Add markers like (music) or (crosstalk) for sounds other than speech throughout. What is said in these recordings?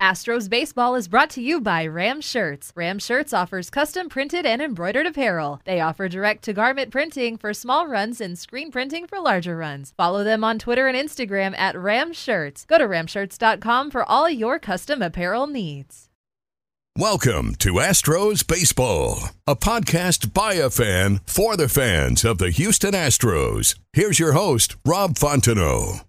Astros Baseball is brought to you by Ram Shirts. Ram Shirts offers custom printed and embroidered apparel. They offer direct to garment printing for small runs and screen printing for larger runs. Follow them on Twitter and Instagram at Ram Shirts. Go to ramshirts.com for all your custom apparel needs. Welcome to Astros Baseball, a podcast by a fan for the fans of the Houston Astros. Here's your host, Rob Fontenot.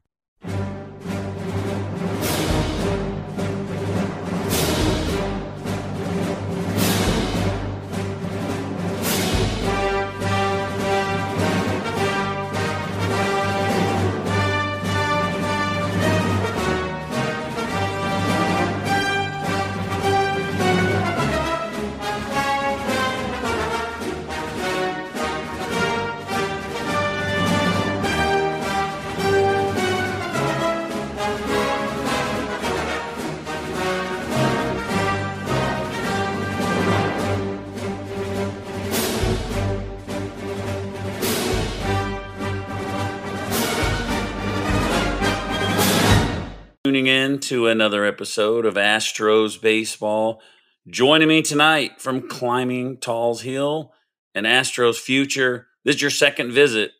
To another episode of Astros Baseball. Joining me tonight from climbing Tal's Hill and Astros Future. This is your second visit,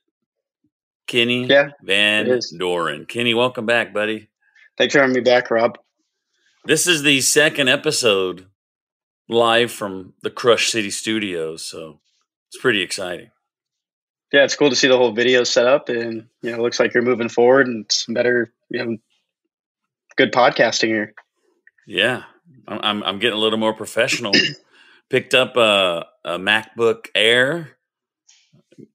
Kenny Yeah, Van. Doren. Kenny, welcome back, buddy. Thanks for having me back, Rob. This is the second episode live from the Crush City Studios, so it's pretty exciting. Yeah, it's cool to see the whole video set up, and you know, it looks like you're moving forward, and it's better, you know, good podcasting here. Yeah, I'm I'm, I'm getting a little more professional. (clears throat) Picked up a, a MacBook Air.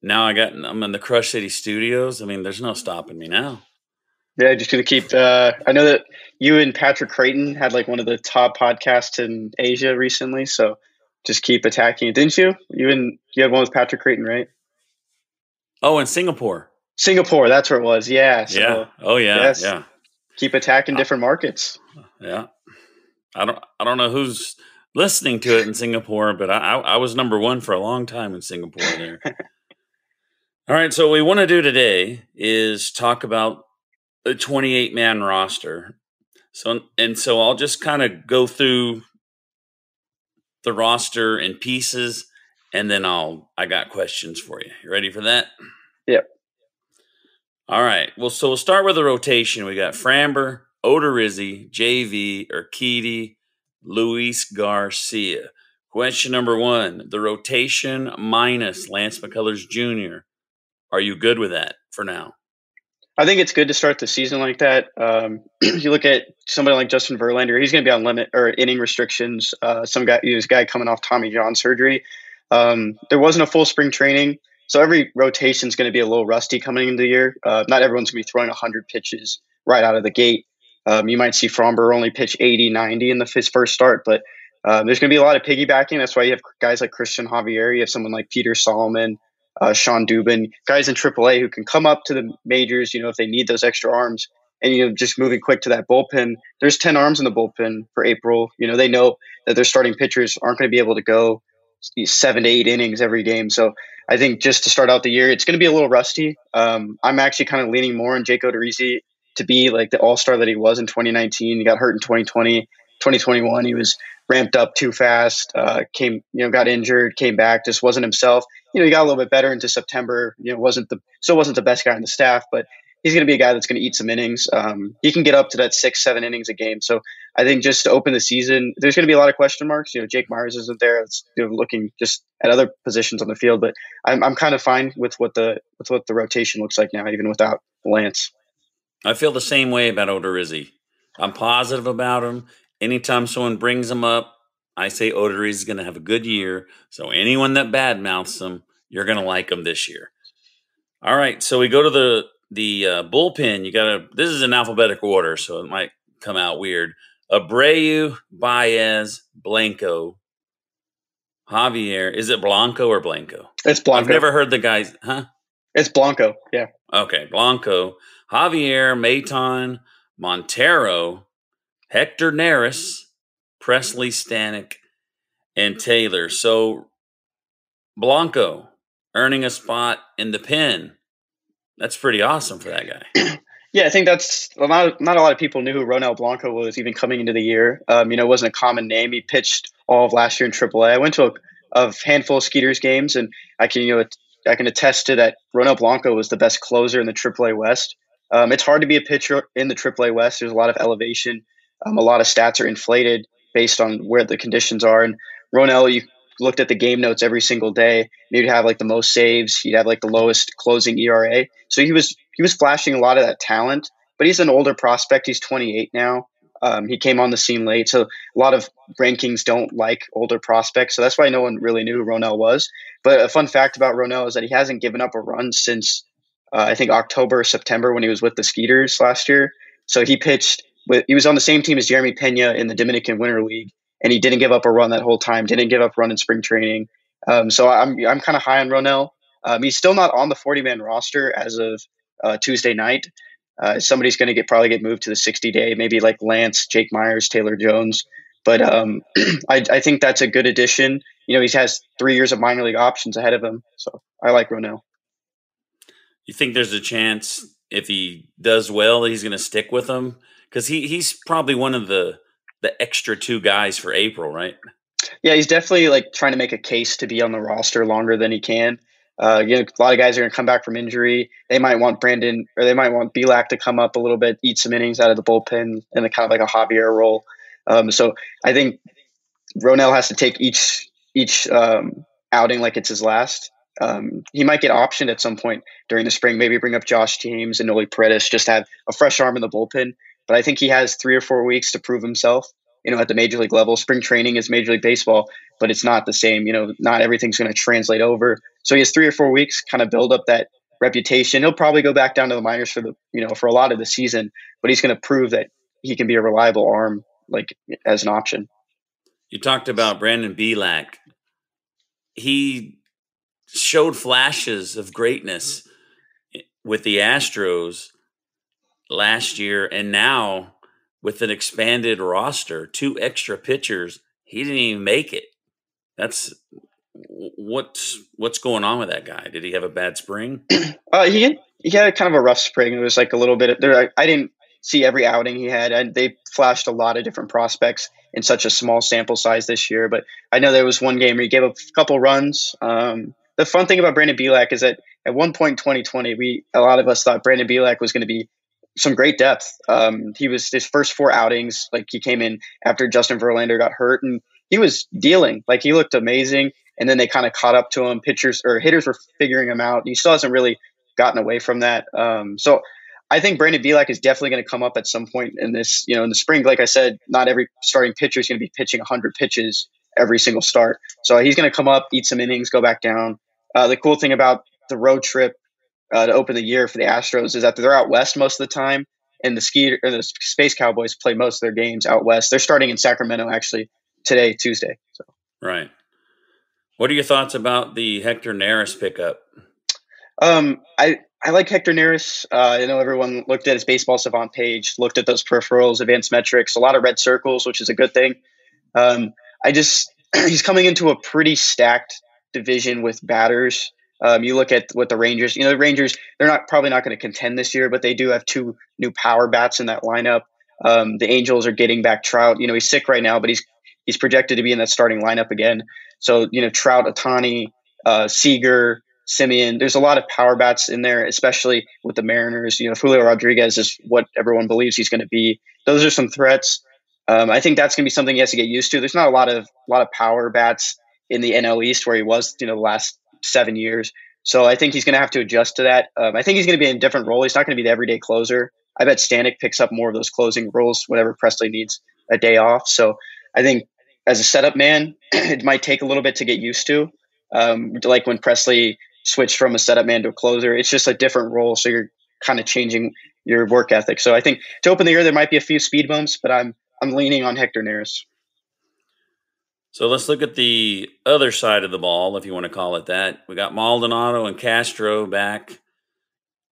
Now I got I'm in the Crush City Studios. I mean, there's no stopping me now. Yeah, just gonna keep. Uh, I know that you and Patrick Creighton had like one of the top podcasts in Asia recently, so just keep attacking it, didn't you? You and you had one with Patrick Creighton, right? Oh, in Singapore. Singapore, that's where it was. Yeah. So yeah. Oh yeah. yes. Yeah. Keep attacking uh, different markets. Yeah. I don't I don't know who's listening to it in Singapore, but I I, I was number one for a long time in Singapore there. (laughs) All right, so what we want to do today is talk about the 28 man roster. So and so I'll just kind of go through the roster in pieces and then I'll I got questions for you. You ready for that? Yep. All right. Well, so we'll start with the rotation. We got Framber, Odorizzi, JV, Urquidy, Luis Garcia. Question number one: The rotation minus Lance McCullers Jr. Are you good with that for now? I think it's good to start the season like that. Um, (clears throat) you look at somebody like Justin Verlander; he's going to be on limit or inning restrictions. Uh, some guy, this guy coming off Tommy John surgery. Um, there wasn't a full spring training, so every rotation is going to be a little rusty coming into the year. Uh, not everyone's going to be throwing 100 pitches right out of the gate. Um, you might see Framber only pitch 80, 90 in the his first start, but uh, there's going to be a lot of piggybacking. That's why you have guys like Christian Javier, you have someone like Peter Solomon, uh, Shawn Dubin, guys in AAA who can come up to the majors, you know, if they need those extra arms. And you know, just moving quick to that bullpen. There's ten arms in the bullpen for April. You know, they know that their starting pitchers aren't going to be able to go seven to eight innings every game. So I think just to start out the year, it's going to be a little rusty. Um, I'm actually kind of leaning more on Jake Odorizzi to be like the all star that he was in 2019. He got hurt in 2020, 2021. He was ramped up too fast. Uh, came, you know, got injured, came back, just wasn't himself. You know, he got a little bit better into September. You know, wasn't the still wasn't the best guy on the staff, but he's going to be a guy that's going to eat some innings. Um, he can get up to that six, seven innings a game. So I think just to open the season, there's going to be a lot of question marks. You know, Jake Meyers isn't there. It's you know, looking just at other positions on the field, but I'm, I'm kind of fine with what the with what the rotation looks like now, even without Lance. I feel the same way about Odorizzi. I'm positive about him. Anytime someone brings him up, I say Odorizzi is going to have a good year. So anyone that badmouths him, you're going to like him this year. All right, so we go to the the uh, bullpen. You got to. This is in alphabetical order, so it might come out weird. Abreu, Baez, Blanco, Javier. Is it Blanco or Blanco? It's Blanco. I've never heard the guys. Huh? It's Blanco. Yeah. Okay, Blanco, Javier, Maton, Montero, Hector Neris, Pressly Stanek, and Taylor. So Blanco earning a spot in the pen. That's pretty awesome for that guy. (clears throat) Yeah, I think that's not not a lot of people knew who Ronel Blanco was even coming into the year. Um, you know, it wasn't a common name. He pitched all of last year in AAA. I went to a, a handful of Skeeters games, and I can you know I can attest to that. Ronel Blanco was the best closer in the AAA West. Um, it's hard to be a pitcher in the AAA West. There's a lot of elevation. Um, a lot of stats are inflated based on where the conditions are. And Ronel, you looked at the game notes every single day. He'd have like the most saves. He'd have like the lowest closing ERA. So he was he was flashing a lot of that talent. But he's an older prospect. He's 28 now. Um, he came on the scene late, so a lot of rankings don't like older prospects. So that's why no one really knew who Ronel was. But a fun fact about Ronel is that he hasn't given up a run since uh, I think October, September when he was with the Skeeters last year. So he pitched with he was on the same team as Jeremy Pena in the Dominican Winter League, and he didn't give up a run that whole time. Didn't give up run in spring training. Um, so I'm I'm kind of high on Ronel. Um, he's still not on the 40 man roster as of uh, Tuesday night. Uh, somebody's going to get probably get moved to the 60 day, maybe like Lance, Jake Meyers, Taylor Jones. But um, (clears throat) I, I, think that's a good addition. You know, he has three years of minor league options ahead of him, so I like Ronel. You think there's a chance if he does well, that he's going to stick with them because he he's probably one of the the extra two guys for April, right? Yeah, he's definitely like trying to make a case to be on the roster longer than he can. Uh, you know, a lot of guys are going to come back from injury. They might want Brandon or they might want Bielak to come up a little bit, eat some innings out of the bullpen in a kind of like a Javier role. Um, so I think Ronel has to take each each um, outing like it's his last. Um, he might get optioned at some point during the spring. Maybe bring up Josh James and Noli Paredes, just to have a fresh arm in the bullpen. But I think he has three or four weeks to prove himself. You know, at the major league level, spring training is Major League Baseball, but it's not the same. You know, not everything's going to translate over. So he has three or four weeks, kind of build up that reputation. He'll probably go back down to the minors for the you know for a lot of the season, but he's going to prove that he can be a reliable arm, like as an option. You talked about Brandon Bielak. He showed flashes of greatness with the Astros last year, and now with an expanded roster, two extra pitchers, he didn't even make it. That's what's what's going on with that guy? Did he have a bad spring? (clears throat) Uh, he had, he had kind of a rough spring. It was like a little bit there. I, I didn't see every outing he had, and they flashed a lot of different prospects in such a small sample size this year. But I know there was one game where he gave up a couple runs. Um, the fun thing about Brandon Bielak is that at one point in 2020, we a lot of us thought Brandon Bielak was going to be some great depth. Um, he was his first four outings, like he came in after Justin Verlander got hurt, and he was dealing. Like he looked amazing, and then they kind of caught up to him. Pitchers or hitters were figuring him out. He still hasn't really gotten away from that. Um, so I think Brandon Bielak is definitely going to come up at some point in this. You know, in the spring, like I said, not every starting pitcher is going to be pitching 100 pitches every single start. So he's going to come up, eat some innings, go back down. Uh, the cool thing about the road trip uh, to open the year for the Astros is that they're out west most of the time, and the ski or the Space Cowboys play most of their games out west. They're starting in Sacramento actually today, Tuesday. So right. What are your thoughts about the Hector Neris pickup? Um, I I like Hector Neris. Uh, I know everyone looked at his baseball savant page, looked at those peripherals, advanced metrics, a lot of red circles, which is a good thing. Um, I just (clears throat) he's coming into a pretty stacked division with batters. Um, you look at what the Rangers, you know, the Rangers, they're not probably not going to contend this year, but they do have two new power bats in that lineup. Um, the Angels are getting back Trout. You know, he's sick right now, but he's he's projected to be in that starting lineup again. So you know, Trout, Ohtani, uh, Seager, Semien, there's a lot of power bats in there, especially with the Mariners. You know, Julio Rodriguez is what everyone believes he's going to be. Those are some threats. Um, I think that's going to be something he has to get used to. There's not a lot of a lot of power bats in the NL East where he was, you know, the last seven years. So I think he's going to have to adjust to that. Um, I think he's going to be in a different role. He's not going to be the everyday closer. I bet Stanek picks up more of those closing roles whenever Pressly needs a day off. So I think as a setup man, (clears throat) it might take a little bit to get used to. Um, like when Pressly switched from a setup man to a closer, it's just a different role. So you're kind of changing your work ethic. So I think to open the year, there might be a few speed bumps, but I'm I'm leaning on Hector Neris. So let's look at the other side of the ball, if you want to call it that. We got Maldonado and Castro back,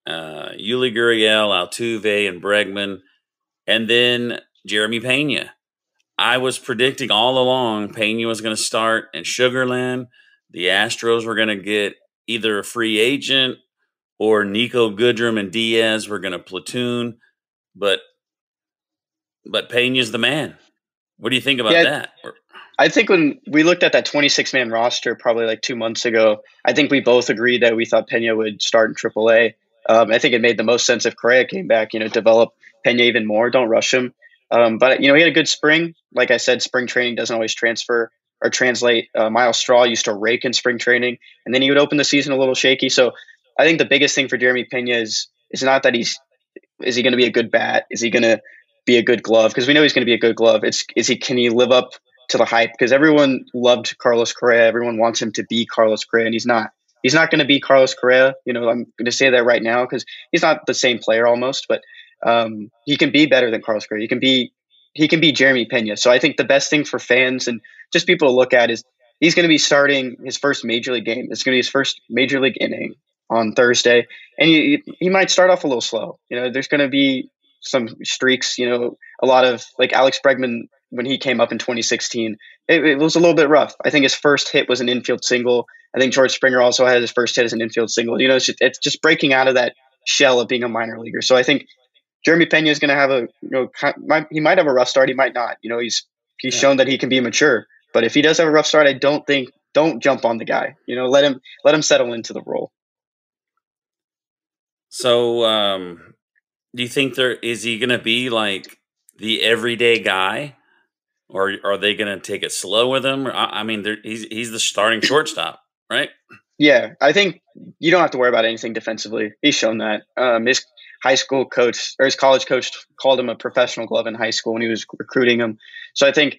uh, Yuli Gurriel, Altuve, and Bregman, and then Jeremy Pena. I was predicting all along Pena was going to start in Sugarland. The Astros were going to get either a free agent or Niko Goodrum and Diaz were going to platoon, but but Pena's the man. What do you think about yeah, that? I think when we looked at that 26 man roster probably like two months ago, I think we both agreed that we thought Pena would start in AAA. Um, I think it made the most sense if Correa came back, you know, develop Pena even more. Don't rush him. Um, but, you know, he had a good spring. Like I said, spring training doesn't always transfer or translate. Uh, Myles Straw used to rake in spring training, and then he would open the season a little shaky. So I think the biggest thing for Jeremy Pena is is not that he's is he going to be a good bat? Is he going to be a good glove? Because we know he's going to be a good glove. It's is he can he live up to the hype? Because everyone loved Carlos Correa. Everyone wants him to be Carlos Correa, and he's not. He's not going to be Carlos Correa. You know, I'm going to say that right now because he's not the same player almost, but um, he can be better than Carlos Correa. He can be he can be Jeremy Pena. So I think the best thing for fans and just people to look at is he's going to be starting his first major league game. It's going to be his first major league inning on Thursday, and he he might start off a little slow. You know, there's going to be some streaks. You know, a lot of like Alex Bregman when he came up in 2016, it, it, was a little bit rough. I think his first hit was an infield single. I think George Springer also had his first hit as an infield single. You know, it's just, it's just breaking out of that shell of being a minor leaguer. So I think Jeremy Pena is going to have a you know might, he might have a rough start. He might not. You know, he's he's yeah. shown that he can be mature. But if he does have a rough start, I don't think don't jump on the guy. You know, let him let him settle into the role. So, um, do you think there is he going to be like the everyday guy, or are they going to take it slow with him? I, I mean, he's he's the starting (clears throat) shortstop, right? Yeah, I think you don't have to worry about anything defensively. He's shown that. Um, his high school coach or his college coach called him a professional glove in high school when he was recruiting him. So I think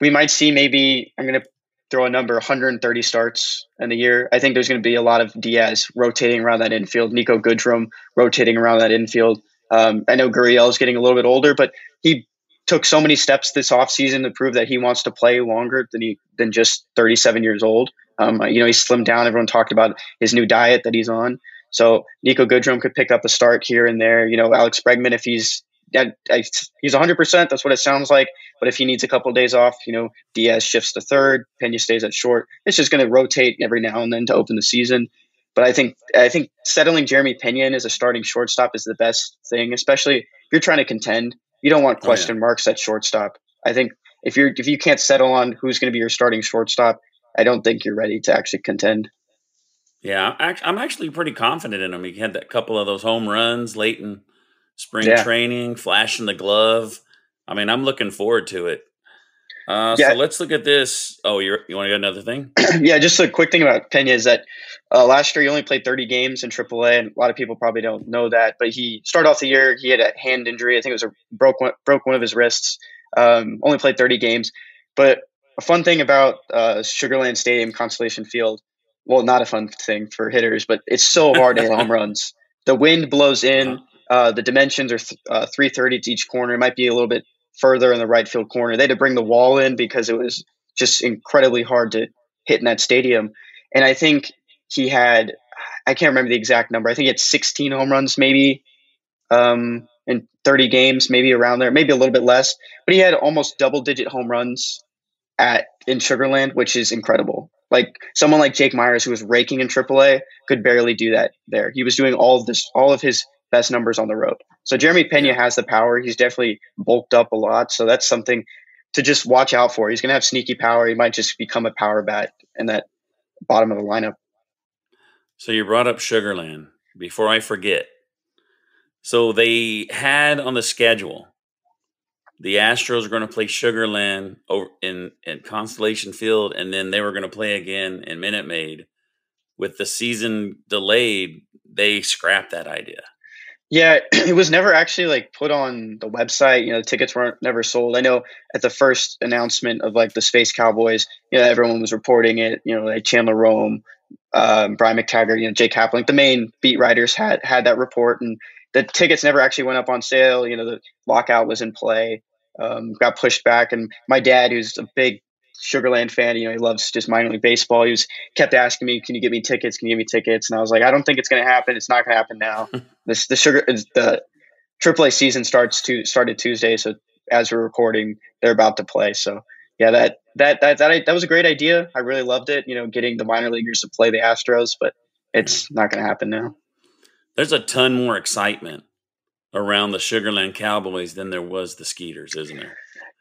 we might see maybe I'm going to throw a number 130 starts in the year. I think there's going to be a lot of Diaz rotating around that infield, Niko Goodrum rotating around that infield. Um, I know Gurriel is getting a little bit older, but he took so many steps this offseason to prove that he wants to play longer than he than just 37 years old. Um, you know, he slimmed down. Everyone talked about his new diet that he's on. So Niko Goodrum could pick up a start here and there. You know, Alex Bregman, if he's he's 100%, that's what it sounds like. But if he needs a couple of days off, you know, Diaz shifts to third, Pena stays at short. It's just going to rotate every now and then to open the season. But I think I think settling Jeremy Pena as a starting shortstop is the best thing, especially if you're trying to contend. You don't want question oh, yeah. marks at shortstop. I think if you're if you can't settle on who's going to be your starting shortstop, I don't think you're ready to actually contend. Yeah, I'm actually pretty confident in him. He had that couple of those home runs late in spring yeah. training, flashing the glove. I mean, I'm looking forward to it. Uh, yeah. So let's look at this. Oh, you you want to get another thing? (clears throat) yeah, just a quick thing about Pena is that uh, last year he only played 30 games in AAA, and a lot of people probably don't know that. But he started off the year he had a hand injury. I think it was a broke one, broke one of his wrists. Um, only played 30 games, but a fun thing about uh, Sugarland Stadium, Constellation Field well, not a fun thing for hitters, but it's so hard to hit home (laughs) runs. The wind blows in. Uh, the dimensions are th- uh, 330 to each corner. It might be a little bit further in the right field corner. They had to bring the wall in because it was just incredibly hard to hit in that stadium. And I think he had, I can't remember the exact number. I think had 16 home runs maybe um, in 30 games, maybe around there, maybe a little bit less. But he had almost double digit home runs at in Sugarland, which is incredible. Like someone like Jake Meyers, who was raking in AAA, could barely do that there. He was doing all of this, all of his best numbers on the road. So Jeremy Pena has the power. He's definitely bulked up a lot. So that's something to just watch out for. He's going to have sneaky power. He might just become a power bat in that bottom of the lineup. So you brought up Sugarland. Before I forget, so they had on the schedule the Astros are going to play Sugarland over in, in Constellation Field, and then they were going to play again in Minute Maid. With the season delayed, they scrapped that idea. Yeah, (clears throat) it was never actually like put on the website. You know, the tickets weren't never sold. I know at the first announcement of like the Space Cowboys, you know, everyone was reporting it. You know, like Chandler Rome, um, Brian McTaggart, you know, Jake Kaplan, the main beat writers had had that report, and the tickets never actually went up on sale. You know, the lockout was in play. um, got pushed back. And my dad, who's a big Sugarland fan, you know, he loves just minor league baseball. He was kept asking me, "Can you get me tickets? Can you get me tickets?" And I was like, "I don't think it's going to happen. It's not going to happen now. (laughs) this the sugar the AAA season starts to started Tuesday, so as we're recording, they're about to play. So yeah, that that that that that was a great idea. I really loved it. You know, getting the minor leaguers to play the Astros, but it's not going to happen now. There's a ton more excitement around the Sugarland Cowboys than there was the Skeeters, isn't there?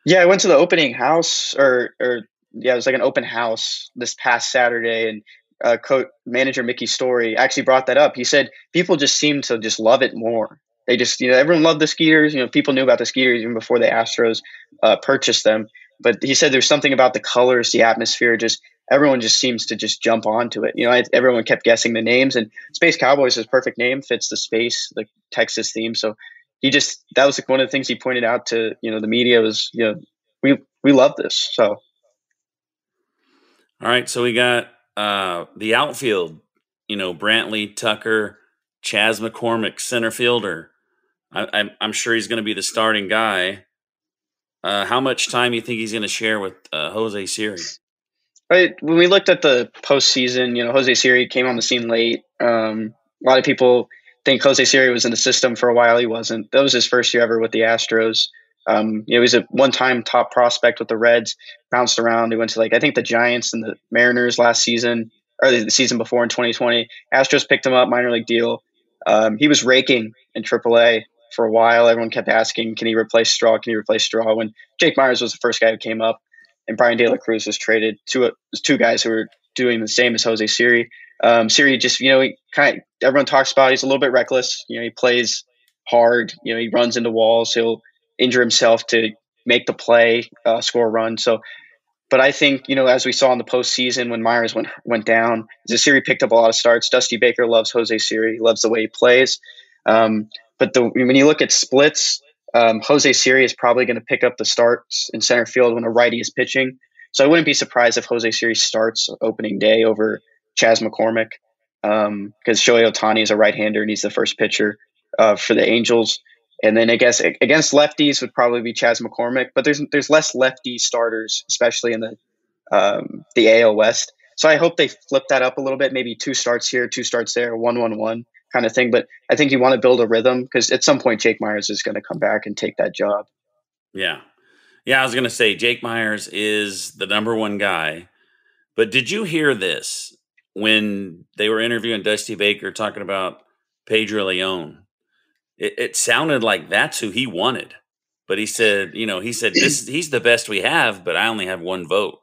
Yeah, I went to the opening house, or or yeah, it was like an open house this past Saturday, and uh, coach manager Mickey Storey actually brought that up. He said people just seem to just love it more. They just, you know, everyone loved the Skeeters. You know, people knew about the Skeeters even before the Astros uh, purchased them. But he said there's something about the colors, the atmosphere, just everyone just seems to just jump onto it. You know, everyone kept guessing the names, and Space Cowboys is perfect name, fits the space, the Texas theme. So he just that was like one of the things he pointed out to you know the media was you know we we love this. So all right, so we got uh the outfield. You know, Brantley, Tucker, Chas McCormick, center fielder. I, am I'm sure he's going to be the starting guy. Uh, how much time do you think he's going to share with uh, Jose Siri? Right. When we looked at the postseason, you know, Jose Siri came on the scene late. Um, a lot of people think Jose Siri was in the system for a while. He wasn't. That was his first year ever with the Astros. Um, you know, he was a one-time top prospect with the Reds. Bounced around. He went to like I think the Giants and the Mariners last season, or the season before in 2020. Astros picked him up, minor league deal. Um, he was raking in AAA for a while. Everyone kept asking, can he replace Straw? Can he replace Straw? When Jake Meyers was the first guy who came up, and Bryan De La Cruz was traded. Two two guys who were doing the same as Jose Siri. Um, Siri just you know he kind of everyone talks about he's a little bit reckless. You know he plays hard. You know he runs into walls. He'll injure himself to make the play, uh, score a run. So. But I think, you know, as we saw in the postseason when Meyers went went down, Siri picked up a lot of starts. Dusty Baker loves Jose Siri, He loves the way he plays. Um, but the, when you look at splits, um, Jose Siri is probably going to pick up the starts in center field when a righty is pitching. So I wouldn't be surprised if Jose Siri starts opening day over Chas McCormick because um, Shohei Ohtani is a right-hander and he's the first pitcher uh, for the Angels. And then I guess against lefties would probably be Chas McCormick, but there's there's less lefty starters, especially in the um, the AL West. So I hope they flip that up a little bit, maybe two starts here, two starts there, one one one kind of thing. But I think you want to build a rhythm because at some point Jake Meyers is going to come back and take that job. Yeah. Yeah, I was going to say Jake Meyers is the number one guy. But did you hear this when they were interviewing Dusty Baker talking about Pedro Leon? It, it sounded like that's who he wanted. But he said, you know, he said this (clears throat) he's the best we have, but I only have one vote.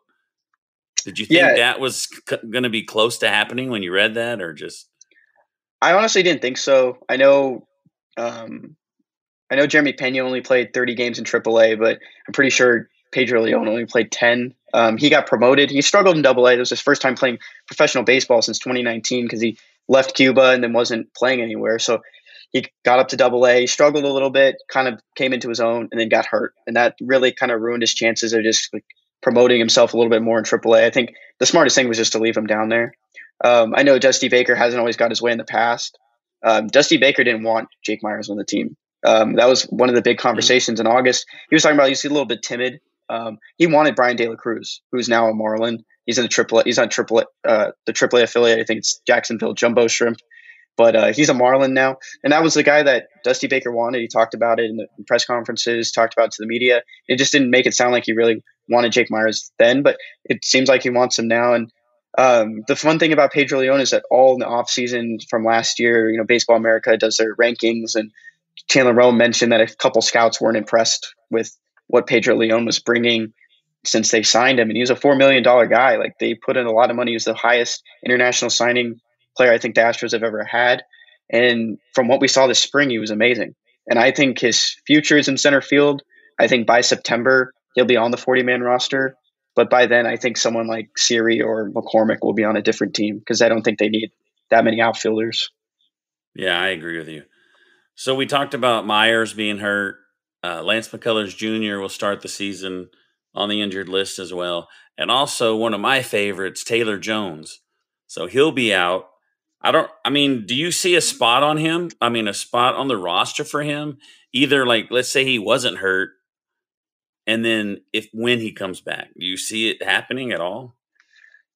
Did you think yeah. that was c- going to be close to happening when you read that, or just? I honestly didn't think so. I know, um, I know Jeremy Pena only played 30 games in AAA, but I'm pretty sure Pedro Leon only played 10. Um, he got promoted. He struggled in double A. It was his first time playing professional baseball since 2019 because he left Cuba and then wasn't playing anywhere. So he got up to AA. He struggled a little bit, kind of came into his own, and then got hurt, and that really kind of ruined his chances of just like promoting himself a little bit more in triple A. I think the smartest thing was just to leave him down there. Um, I know Dusty Baker hasn't always got his way in the past. Um, Dusty Baker didn't want Jake Meyers on the team. Um, that was one of the big conversations in August. He was talking about he's a little bit timid. Um, he wanted Bryan De La Cruz, who's now a Marlin. He's in the triple. He's on triple uh, the AAA affiliate. I think it's Jacksonville Jumbo Shrimp, but uh, he's a Marlin now. And that was the guy that Dusty Baker wanted. He talked about it in the press conferences, talked about to the media. It just didn't make it sound like he really wanted Jake Meyers then, but it seems like he wants him now. And um, the fun thing about Pedro Leon is that all in the off season from last year, you know, Baseball America does their rankings, and Chandler Rome mentioned that a couple scouts weren't impressed with what Pedro Leon was bringing since they signed him, and he was a four million dollar guy. Like they put in a lot of money. He was the highest international signing player I think the Astros have ever had, and from what we saw this spring, he was amazing. And I think his future is in center field. I think by September he'll be on the forty man roster. But by then, I think someone like Siri or McCormick will be on a different team because I don't think they need that many outfielders. Yeah, I agree with you. So we talked about Meyers being hurt. Uh, Lance McCullers Jr. will start the season on the injured list as well. And also one of my favorites, Taylor Jones. So he'll be out. I don't, I mean, do you see a spot on him? I mean, a spot on the roster for him? Either like, let's say he wasn't hurt And then if when he comes back, do you see it happening at all?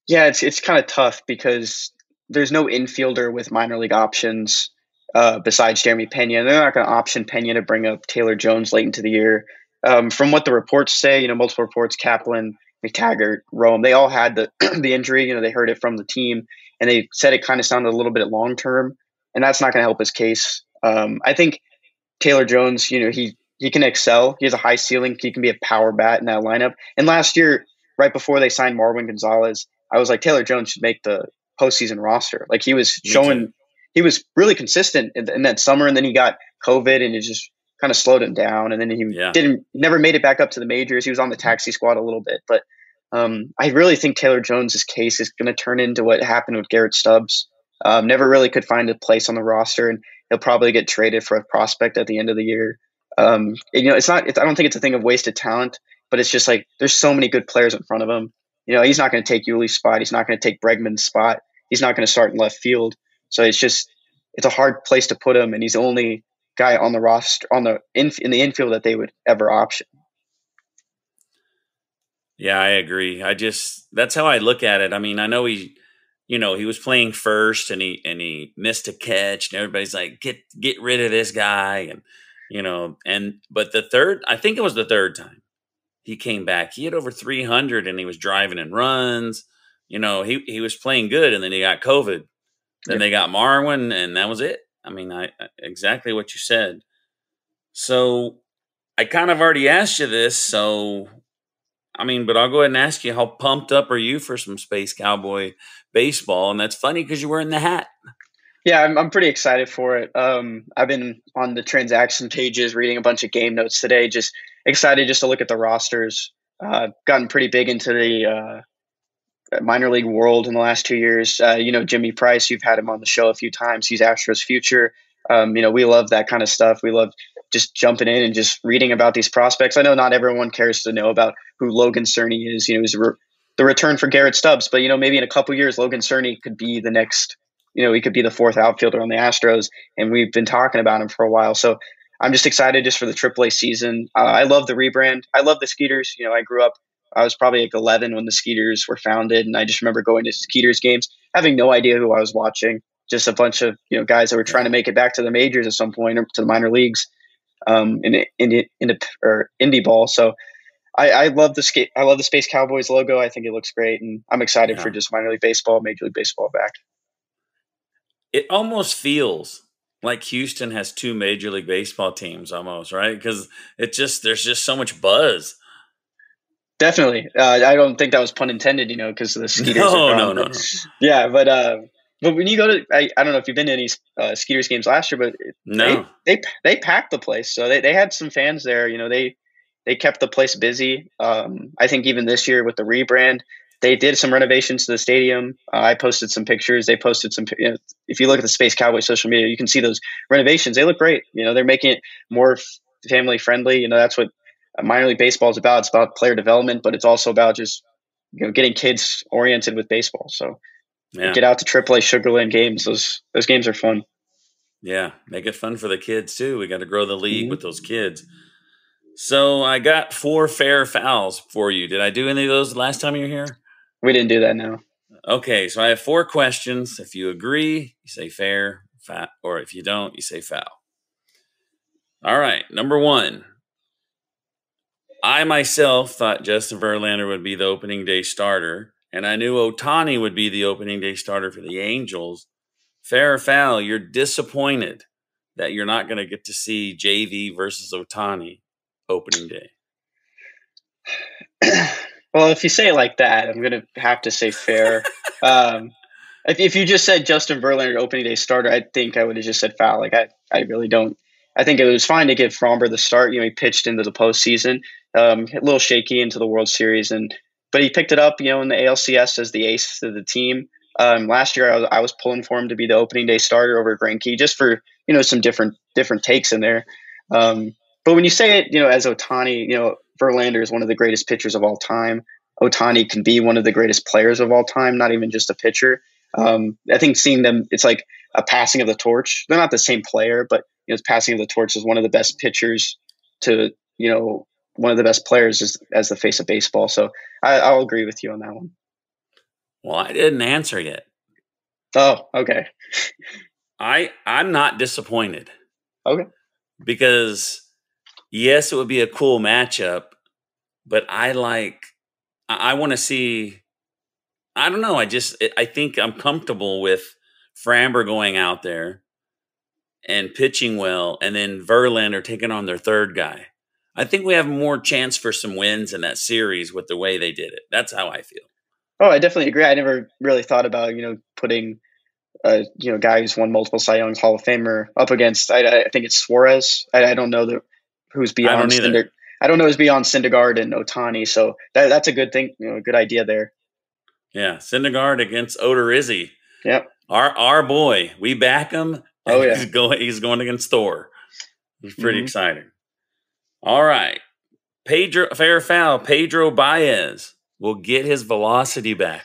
Yeah, it's it's kind of tough because there's no infielder with minor league options uh, besides Jeremy Pena. They're not going to option Pena to bring up Taylor Jones late into the year. Um, from what the reports say, you know, multiple reports, Kaplan, McTaggart, Rome, they all had the (clears throat) the injury. You know, they heard it from the team, and they said it kind of sounded a little bit long term, and that's not going to help his case. Um, I think Taylor Jones, you know, he he can excel. He has a high ceiling. He can be a power bat in that lineup. And last year, right before they signed Marwin Gonzalez, I was like, Taylor Jones should make the postseason roster. Like he was showing, he was really consistent in, in, that summer, and then he got COVID, and it just kind of slowed him down. And then he yeah. didn't, never made it back up to the majors. He was on the taxi squad a little bit, but um, I really think Taylor Jones's case is going to turn into what happened with Garrett Stubbs. Um, never really could find a place on the roster, and he'll probably get traded for a prospect at the end of the year. Um, and, you know, it's not. It's, I don't think it's a thing of wasted talent, but it's just like there's so many good players in front of him. You know, he's not going to take Yuli's spot. He's not going to take Bregman's spot. He's not going to start in left field. So it's just it's a hard place to put him, and he's the only guy on the roster on the in, in the infield that they would ever option. Yeah, I agree. I just that's how I look at it. I mean, I know he you know, he was playing first and he and he missed a catch and everybody's like, get get rid of this guy and you know, and but the third I think it was the third time he came back. He had over three hundred and he was driving in runs. You know, he he was playing good and then he got COVID. Then yeah. they got Marwin and that was it. I mean, I exactly what you said. So I kind of already asked you this, so I mean, but I'll go ahead and ask you, how pumped up are you for some Space Cowboy baseball? And that's funny because you're wearing the hat. Yeah, I'm, I'm pretty excited for it. Um, I've been on the transaction pages reading a bunch of game notes today, just excited just to look at the rosters. Uh, gotten pretty big into the uh, minor league world in the last two years. Uh, you know, Jimmy Price, you've had him on the show a few times. He's Astros future. Um, you know, we love that kind of stuff. We love just jumping in and just reading about these prospects. I know not everyone cares to know about who Logan Cerny is. You know, he's re- the return for Garrett Stubbs, but you know, maybe in a couple years, Logan Cerny could be the next. You know, he could be the fourth outfielder on the Astros, and we've been talking about him for a while. So I'm just excited just for the AAA season. Uh, I love the rebrand. I love the Skeeters. You know, I grew up. I was probably like 11 when the Skeeters were founded, and I just remember going to Skeeters games, having no idea who I was watching. Just a bunch of you know guys that were trying to make it back to the majors at some point or to the minor leagues um, in in in, in or indie ball. So I, I love the skate. I love the Space Cowboys logo. I think it looks great, and I'm excited yeah. for just minor league baseball, major league baseball back. It almost feels like Houston has two major league baseball teams, almost right? Because it just there's just so much buzz. Definitely, uh, I don't think that was pun intended, you know, because the Skeeters. No, no, no, no. Yeah, but uh, but when you go to, I, I don't know if you've been to any uh, Skeeters games last year, but no, they, they they packed the place, so they, they had some fans there. You know, they they kept the place busy. Um, I think even this year with the rebrand, they did some renovations to the stadium. Uh, I posted some pictures. They posted some. You know, if you look at the Space Cowboy social media, you can see those renovations. They look great. You know, they're making it more family friendly. You know, that's what minor league baseball is about. It's about player development, but it's also about just you know getting kids oriented with baseball. So yeah. Get out to AAA Sugarland games. Those those games are fun. Yeah, make it fun for the kids too. We got to grow the league mm-hmm. with those kids. So I got four fair fouls for you. Did I do any of those last time you were here? We didn't do that. No. Okay, so I have four questions. If you agree, you say fair, fat, or if you don't, you say foul. All right, number one. I myself thought Justin Verlander would be the opening day starter and I knew Ohtani would be the opening day starter for the Angels. Fair or foul, you're disappointed that you're not going to get to see JV versus Ohtani opening day. (clears throat) well, if you say it like that, I'm going to have to say fair. (laughs) um, if, if, you just said Justin Verlander opening day starter, I think I would have just said foul. Like I, I really don't. I think it was fine to give Framber the start. You know, he pitched into the postseason, um, a little shaky into the World Series, and but he picked it up, you know, in the ALCS as the ace of the team. Um, last year, I was, I was pulling for him to be the opening day starter over Greinke, just for you know some different different takes in there. Um, but when you say it, you know, as Ohtani, you know, Verlander is one of the greatest pitchers of all time. Ohtani can be one of the greatest players of all time, not even just a pitcher. Um, I think seeing them, it's like a passing of the torch. They're not the same player, but you know, it's passing of the torch is one of the best pitchers to you know one of the best players as, as the face of baseball. So I, I'll agree with you on that one. Well, I didn't answer yet. Oh, okay. I I'm not disappointed. Okay. Because yes, it would be a cool matchup, but I like I, I want to see I don't know, I just I think I'm comfortable with Framber going out there and pitching well and then Verlander taking on their third guy. I think we have more chance for some wins in that series with the way they did it. That's how I feel. Oh, I definitely agree. I never really thought about you know putting a you know guy who's won multiple Cy Youngs Hall of Famer up against. I, I think it's Suarez. I, I, don't know the who's beyond. I don't, Cinder, I don't know who's beyond Syndergaard and Ohtani. So that, that's a good thing. You know, a good idea there. Yeah, Syndergaard against Odorizzi. Yep. Our our boy, we back him. Oh yeah, he's going. He's going against Thor. It's pretty mm-hmm. exciting. All right, Pedro fair foul. Pedro Baez will get his velocity back.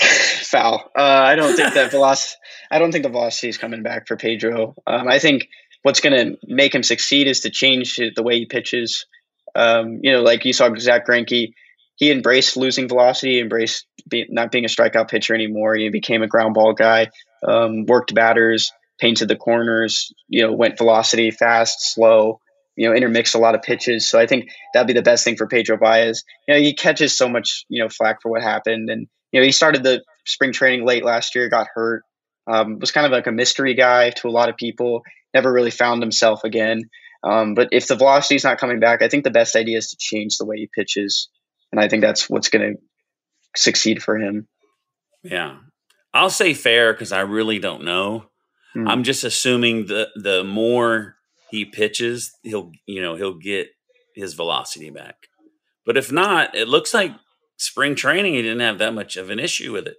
(sighs) foul. Uh, I don't think that (laughs) velocity. I don't think the velocity is coming back for Pedro. Um, I think what's going to make him succeed is to change the way he pitches. Um, you know, like you saw Zack Greinke, he embraced losing velocity, embraced be, not being a strikeout pitcher anymore. He became a ground ball guy, um, worked batters, painted the corners, you know, went velocity, fast, slow, you know, intermixed a lot of pitches. So I think that'd be the best thing for Pedro Baez. You know, he catches so much, you know, flack for what happened. And, you know, he started the spring training late last year, got hurt, um, was kind of like a mystery guy to a lot of people, never really found himself again. Um, but if the velocity is not coming back, I think the best idea is to change the way he pitches. And I think that's what's going to succeed for him. Yeah. I'll say fair because I really don't know. Mm. I'm just assuming the the more he pitches, he'll you know he'll get his velocity back. But if not, it looks like spring training he didn't have that much of an issue with it.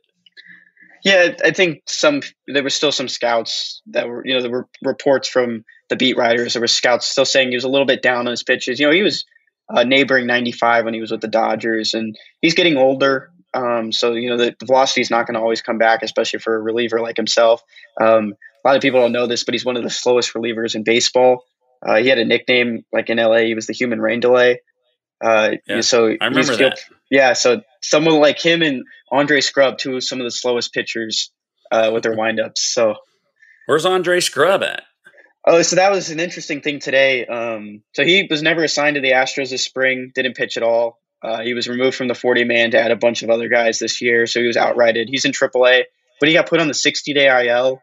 Yeah, I think some there were still some scouts that were you know there were reports from the beat writers. There were scouts still saying he was a little bit down on his pitches. You know, he was uh, neighboring 95 when he was with the Dodgers, and he's getting older. Um, so you know the, the velocity is not going to always come back, especially for a reliever like himself. Um, a lot of people don't know this, but he's one of the slowest relievers in baseball. Uh, he had a nickname like in LA. He was the human rain delay. Uh, yeah, so I remember that. Yeah, so someone like him and Andre Scrubb, two of some of the slowest pitchers uh, with their windups. So where's Andre Scrubb at? Oh, so that was an interesting thing today. Um, so he was never assigned to the Astros this spring. Didn't pitch at all. Uh, he was removed from the 40 man to add a bunch of other guys this year. So he was outrighted. He's in AAA, but he got put on the 60 day IL.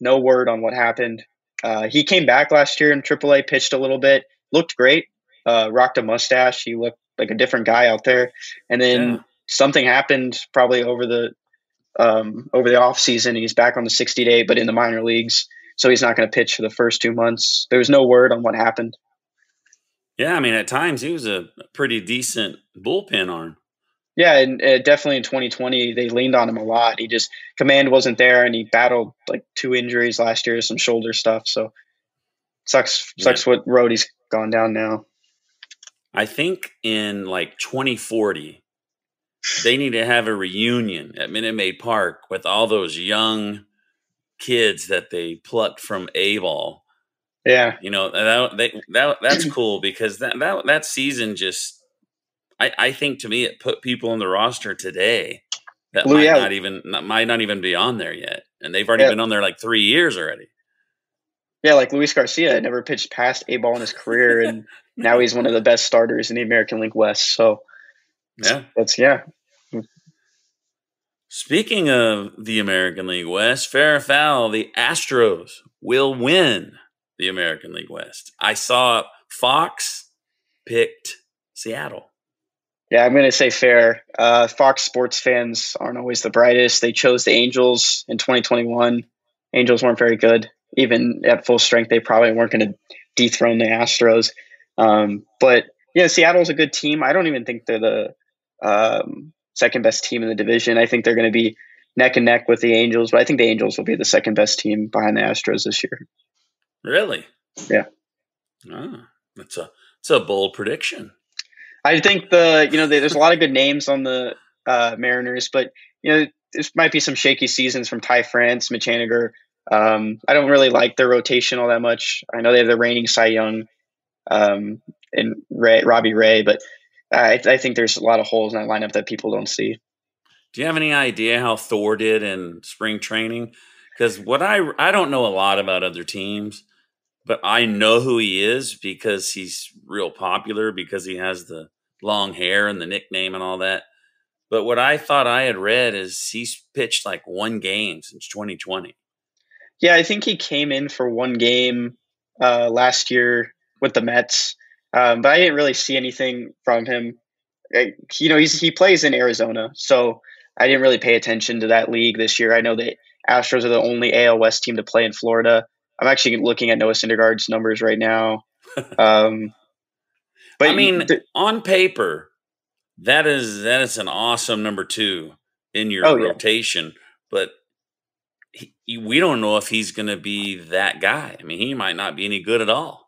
No word on what happened. Uh, he came back last year in AAA, pitched a little bit, looked great, uh, rocked a mustache. He looked like a different guy out there. And then yeah. something happened probably over the um, over the off season. He's back on the 60 day, but in the minor leagues, so he's not going to pitch for the first two months. There was no word on what happened. Yeah, I mean, at times he was a pretty decent bullpen arm. Yeah, and uh, definitely in 2020 they leaned on him a lot. He just command wasn't there, and he battled like two injuries last year, some shoulder stuff. So sucks sucks yeah. what road he's gone down now. I think in like 2040 they need to have a reunion at Minute Maid Park with all those young kids that they plucked from A ball. Yeah, you know that they, that that's (clears throat) cool because that that that season just I, I think to me it put people on the roster today that might yeah. not even might not even be on there yet, and they've already yeah. been on there like three years already. Yeah, like Luis Garcia never pitched past a ball in his career, and (laughs) now he's one of the best starters in the American League West. So yeah, that's yeah. Speaking of the American League West, fair or foul, the Astros will win the American League West. I saw Fox picked Seattle. Yeah, I'm going to say fair. Uh, Fox Sports fans aren't always the brightest. They chose the Angels in 2021. Angels weren't very good. Even at full strength, they probably weren't going to dethrone the Astros. Um, but yeah, Seattle's a good team. I don't even think they're the um, second best team in the division. I think they're going to be neck and neck with the Angels, but I think the Angels will be the second best team behind the Astros this year. Really? Yeah. Ah, that's a it's a bold prediction. I think the you know there's a lot of good names on the uh, Mariners, but you know this might be some shaky seasons from Ty France, Mitch Haniger. Um, I don't really like their rotation all that much. I know they have the reigning Cy Young, um, and Ray, Robbie Ray, but I, I think there's a lot of holes in that lineup that people don't see. Do you have any idea how Thor did in spring training? Because what I I don't know a lot about other teams, but I know who he is because he's real popular because he has the long hair and the nickname and all that. But what I thought I had read is he's pitched like one game since 2020. Yeah, I think he came in for one game uh, last year with the Mets, um, but I didn't really see anything from him. I, you know, he's he plays in Arizona, so I didn't really pay attention to that league this year. I know that Astros are the only AL West team to play in Florida. I'm actually looking at Noah Syndergaard's numbers right now. (laughs) Um, but I mean, th- on paper, that is that is an awesome number two in your oh, rotation. Yeah. But he, we don't know if he's going to be that guy. I mean, he might not be any good at all.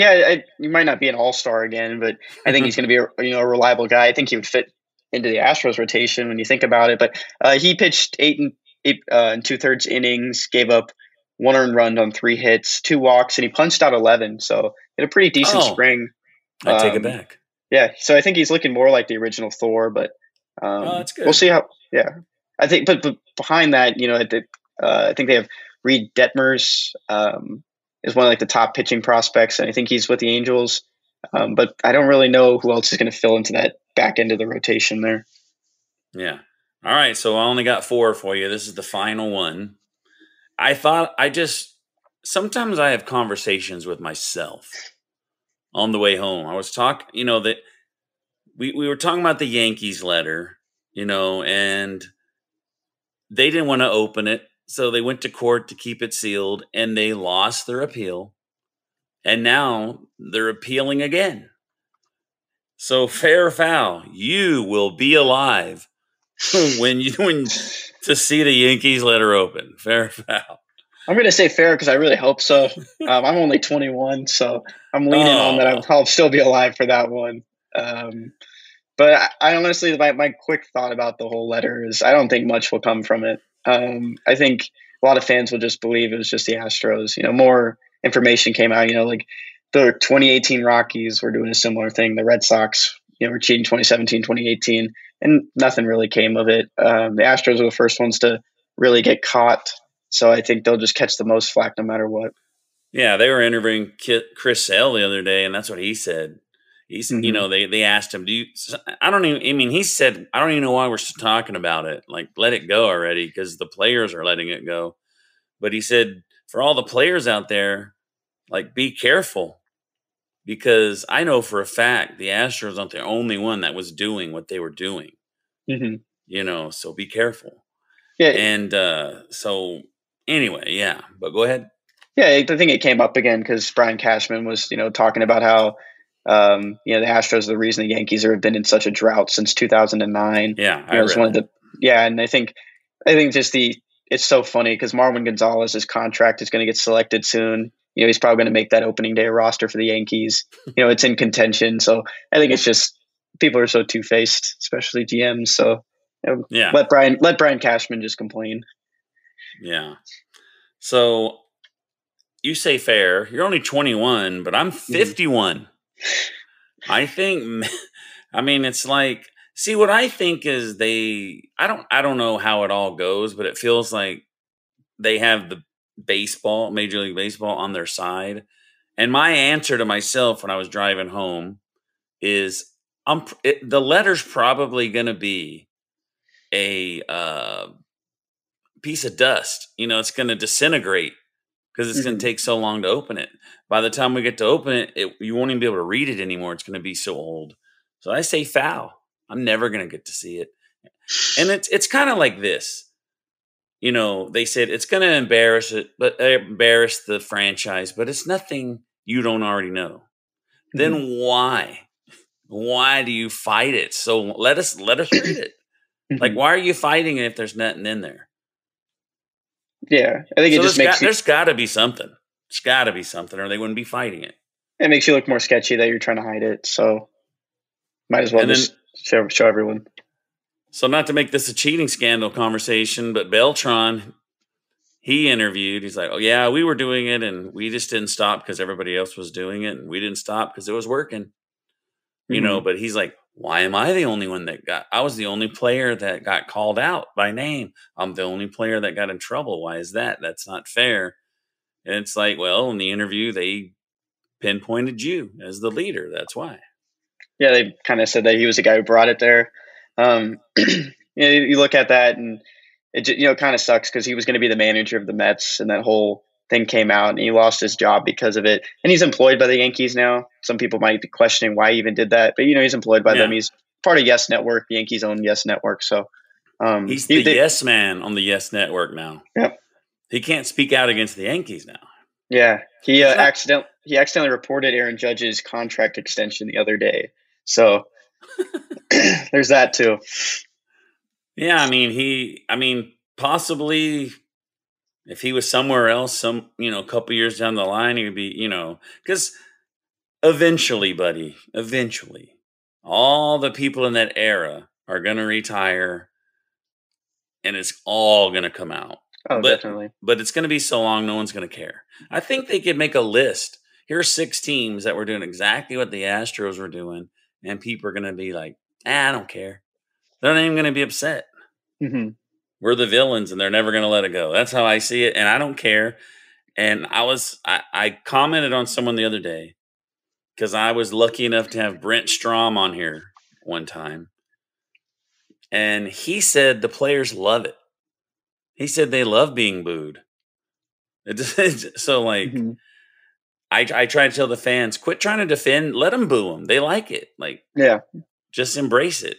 Yeah, I, he might not be an all star again, but I think he's going to be a (laughs) you know a reliable guy. I think he would fit into the Astros rotation when you think about it. But uh, he pitched eight and eight uh, and two thirds innings, gave up one earned run on three hits, two walks, and he punched out eleven. So had a pretty decent oh, spring. I take um, it back. Yeah, so I think he's looking more like the original Thor, but um, oh, that's good. We'll see how. Yeah, I think, but, but behind that, you know, the, uh, I think they have Reid Detmers um, is one of like the top pitching prospects, and I think he's with the Angels. Um, but I don't really know who else is going to fill into that back end of the rotation there. Yeah. All right. So I only got four for you. This is the final one. I thought I just sometimes I have conversations with myself on the way home. I was talking, you know, that we, we were talking about the Yankees letter, you know, and they didn't want to open it. So they went to court to keep it sealed and they lost their appeal. And now they're appealing again. So (laughs) fair foul, you will be alive (laughs) when you when to see the Yankees letter open. Fair foul. I'm going to say fair because I really hope so. (laughs) Um, I'm only 21, so I'm leaning oh. on that. I'll, I'll, still be alive for that one. Um, but I, I, honestly, my, my quick thought about the whole letter is I don't think much will come from it. Um, I think a lot of fans will just believe it was just the Astros. You know, more information came out. You know, like the 2018 Rockies were doing a similar thing. The Red Sox, you know, were cheating 2017, 2018, and nothing really came of it. Um, the Astros were the first ones to really get caught so I think they'll just catch the most flack no matter what. Yeah, they were interviewing Chris Sale the other day, and that's what he said. He's, mm-hmm. you know, they they asked him, "Do you?" I don't even. I mean, he said, "I don't even know why we're still talking about it. Like, let it go already, because the players are letting it go." But he said, for all the players out there, like, be careful, because I know for a fact the Astros aren't the only one that was doing what they were doing. Mm-hmm. You know, so be careful. Yeah, and uh, so Anyway, yeah, but go ahead. Yeah, I think it came up again because Brian Cashman was, you know, talking about how, um, you know, the Astros are the reason the Yankees have been in such a drought since 2009. Yeah, I was one of the yeah, and I think I think just the it's so funny because Marwin Gonzalez's contract is going to get selected soon. You know, he's probably going to make that opening day roster for the Yankees. (laughs) You know, it's in contention, so I think it's just people are so two faced, especially GMs. So you know, yeah, let Brian let Brian Cashman just complain. Yeah. So you say fair. You're only 21, but I'm mm-hmm. 51. Mm-hmm. I think (laughs) I mean it's like see what I think is they I don't I don't know how it all goes, but it feels like they have the baseball, Major League Baseball on their side. And my answer to myself when I was driving home is I'm it, the letter's probably going to be a uh, piece of dust. You know, it's going to disintegrate because it's mm-hmm. going to take so long to open it. By the time we get to open it, it, you won't even be able to read it anymore. It's going to be so old. So I say foul. I'm never going to get to see it. And it's it's kind of like this. You know, they said it's going to embarrass it, but uh, embarrass the franchise, but it's nothing you don't already know. Mm-hmm. Then why? Why do you fight it? So let us let us read it. Like, mm-hmm. why are you fighting it if there's nothing in there? Yeah, I think so it just makes got, you, there's got to be something. There's got to be something, or they wouldn't be fighting it. It makes you look more sketchy that you're trying to hide it. So might as well and just then, show show everyone. So not to make this a cheating scandal conversation, but Beltran he interviewed. He's like, "Oh yeah, we were doing it, and we just didn't stop because everybody else was doing it, and we didn't stop because it was working." Mm-hmm. You know, but he's like, "Why am I the only one that got? I was the only player that got called out by name. I'm the only player that got in trouble. Why is that? That's not fair." And it's like, well, in the interview, they pinpointed you as the leader. That's why. Yeah, they kind of said that he was the guy who brought it there. Um, (clears throat) you, know, you look at that and it you know kind of sucks because he was going to be the manager of the Mets, and that whole thing came out, and he lost his job because of it. And he's employed by the Yankees now. Some people might be questioning why he even did that, but you know he's employed by yeah. them. He's part of Yes Network, the Yankees own Yes Network. So um, he's the he, they, Yes Man on the Yes Network now. Yep. He can't speak out against the Yankees now. Yeah, he uh, accident he accidentally reported Aaron Judge's contract extension the other day. So (clears throat) (clears throat) there's that too. Yeah, I mean he I mean possibly if he was somewhere else some you know a couple years down the line he would be, you know, cuz eventually, buddy, eventually all the people in that era are going to retire and it's all going to come out. Oh, but, definitely. But it's going to be so long, no one's going to care. I think they could make a list. Here's six teams that were doing exactly what the Astros were doing, and people are going to be like, ah, I don't care. They're not even going to be upset. Mm-hmm. We're the villains, and they're never going to let it go. That's how I see it, and I don't care. And I was, I, I commented on someone the other day because I was lucky enough to have Brent Strom on here one time, and he said the players love it. He said they love being booed. (laughs) so like, mm-hmm. I I try to tell the fans, quit trying to defend. Let them boo them. They like it. Like, yeah, just embrace it.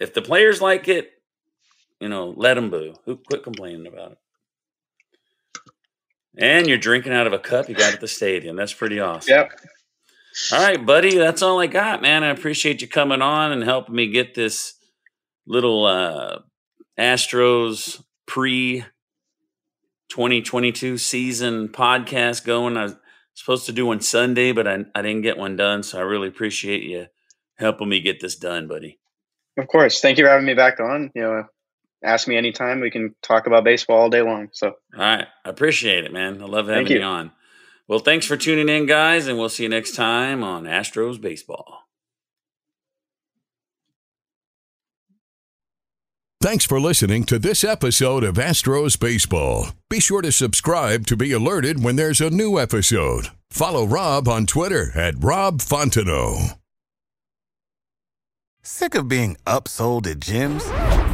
If the players like it, you know, let them boo. Who quit complaining about it? And you're drinking out of a cup you got at the stadium. That's pretty awesome. Yep. All right, buddy. That's all I got, man. I appreciate you coming on and helping me get this little uh, Astros pre 2022 season podcast going. I was supposed to do one Sunday, but I, I didn't get one done. So I really appreciate you helping me get this done, buddy. Of course. Thank you for having me back on. You know, ask me anytime. We can talk about baseball all day long. So, all right. I appreciate it, man. I love having you. you on. Well, thanks for tuning in, guys, and we'll see you next time on Astros Baseball. Thanks for listening to this episode of Astros Baseball. Be sure to subscribe to be alerted when there's a new episode. Follow Rob on Twitter at Rob Fontenot. Sick of being upsold at gyms?